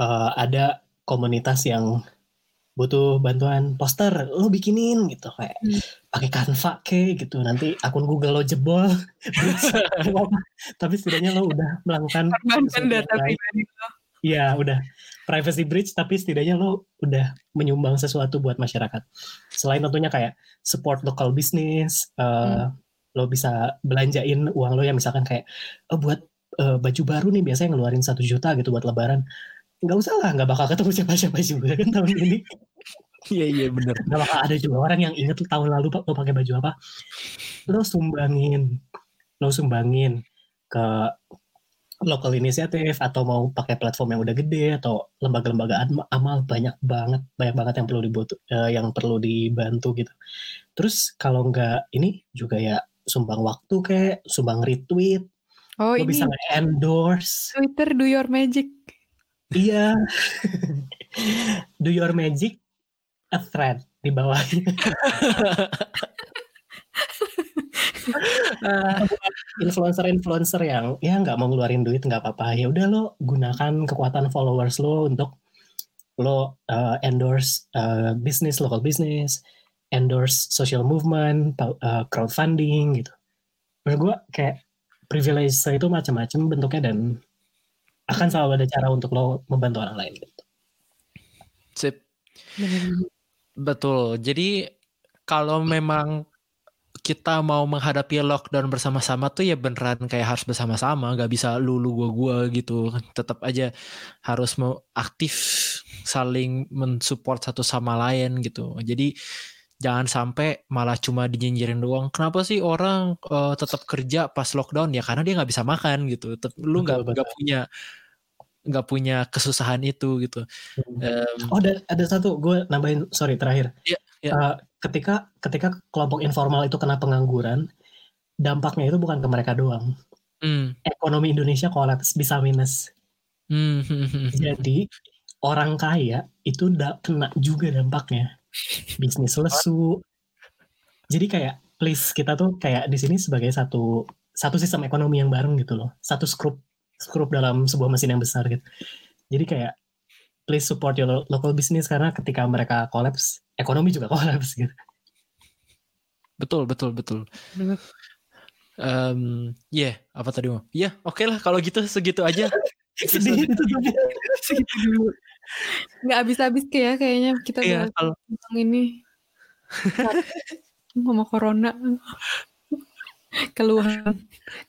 eh, ada komunitas yang butuh bantuan poster, lo bikinin gitu kayak Hmm. pakai Canva ke gitu nanti akun Google lo jebol, tapi setidaknya lo udah melakukan data pribadi lo. Iya, udah privacy breach tapi setidaknya lo udah menyumbang sesuatu buat masyarakat. Selain tentunya kayak support local business, eh, lo bisa belanjain uang lo yang misalkan kayak oh, buat eh, baju baru nih biasanya ngeluarin satu juta gitu buat lebaran. Nggak usah lah, nggak bakal ketemu siapa-siapa juga kan tahun ini. iya iya bener Nggak bakal ada juga orang yang inget tahun lalu lo pakai baju apa. Lo sumbangin, lo sumbangin ke local inisiatif atau mau pakai platform yang udah gede atau lembaga-lembaga amal banyak banget banyak banget yang perlu dibutuh eh, yang perlu dibantu gitu. Terus kalau nggak ini juga ya sumbang waktu kayak sumbang retweet, Oh lo ini bisa endorse. Twitter do your magic. Iya. Do your magic a thread di bawahnya. Influencer-influencer yang ya nggak mau ngeluarin duit nggak apa-apa ya udah lo gunakan kekuatan followers lo untuk lo uh, endorse uh, bisnis local business, endorse social movement, uh, crowdfunding gitu. Menurut gue kayak privilege itu macam-macam bentuknya dan akan selalu ada cara untuk lo membantu orang lain. Gitu. sip Betul. Jadi kalau memang kita mau menghadapi lockdown bersama-sama tuh ya beneran kayak harus bersama-sama, nggak bisa lu lu gua gua gitu. Tetap aja harus mau aktif saling mensupport satu sama lain gitu. Jadi jangan sampai malah cuma dinyinyirin doang. Kenapa sih orang eh, tetap kerja pas lockdown ya karena dia nggak bisa makan gitu. Tet- Lu nggak nggak punya nggak punya kesusahan itu gitu. Em, Oh, ada ada satu gue nambahin sorry terakhir. Iya, iya. Eh, ketika ketika kelompok informal itu kena pengangguran, dampaknya itu bukan ke mereka doang. hmm, Ekonomi Indonesia kolaps bisa minus. hmm, hmm, hmm, hmm. Jadi orang kaya itu da- kena juga dampaknya. Bisnis lesu. Jadi kayak please kita tuh kayak di sini sebagai satu satu sistem ekonomi yang bareng gitu loh. Satu skrup skrup dalam sebuah mesin yang besar gitu. Jadi kayak please support your lo- local business karena ketika mereka kolaps, ekonomi juga kolaps gitu. Betul, betul, betul. Em, ya, apa tadi mau? Ya, oke lah kalau gitu segitu aja. Sedih ditutupnya. Segitu dulu. Nggak habis-habis kayak kayaknya kita Iya, kalau ini. Ngomong corona. Keluhan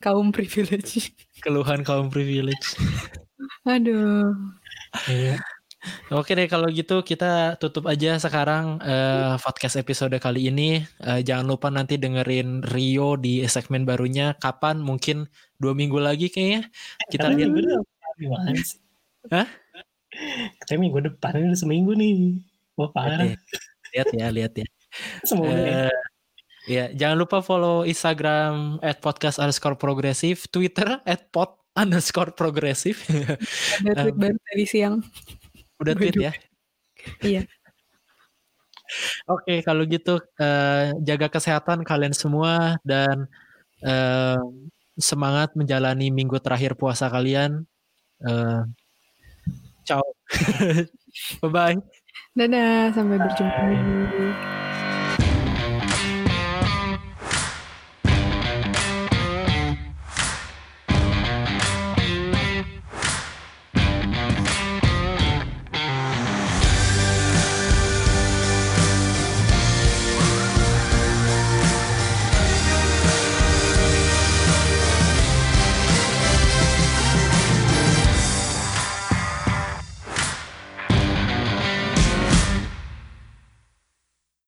kaum privilege. keluhan kaum privilege. Aduh. Iya. Oke deh kalau gitu kita tutup aja sekarang eh, podcast episode kali ini. Eh, jangan lupa nanti dengerin Rio di segmen barunya. Kapan? Mungkin dua minggu lagi kayaknya. Kita lihat. Hah? Katanya minggu depan ini udah seminggu nih. Wah parah. Lihat ya, lihat ya. Semoga ya. Eh, ya, jangan lupa follow Instagram at podcast underscore progresif, Twitter at pod underscore progresif. Ada tweet Um, baru tadi siang. Udah tweet Waduh. ya. Iya. Oke, kalau gitu eh, jaga kesehatan kalian semua dan eh, semangat menjalani minggu terakhir puasa kalian. Eh, ciao. Bye bye. Dadah, sampai berjumpa lagi.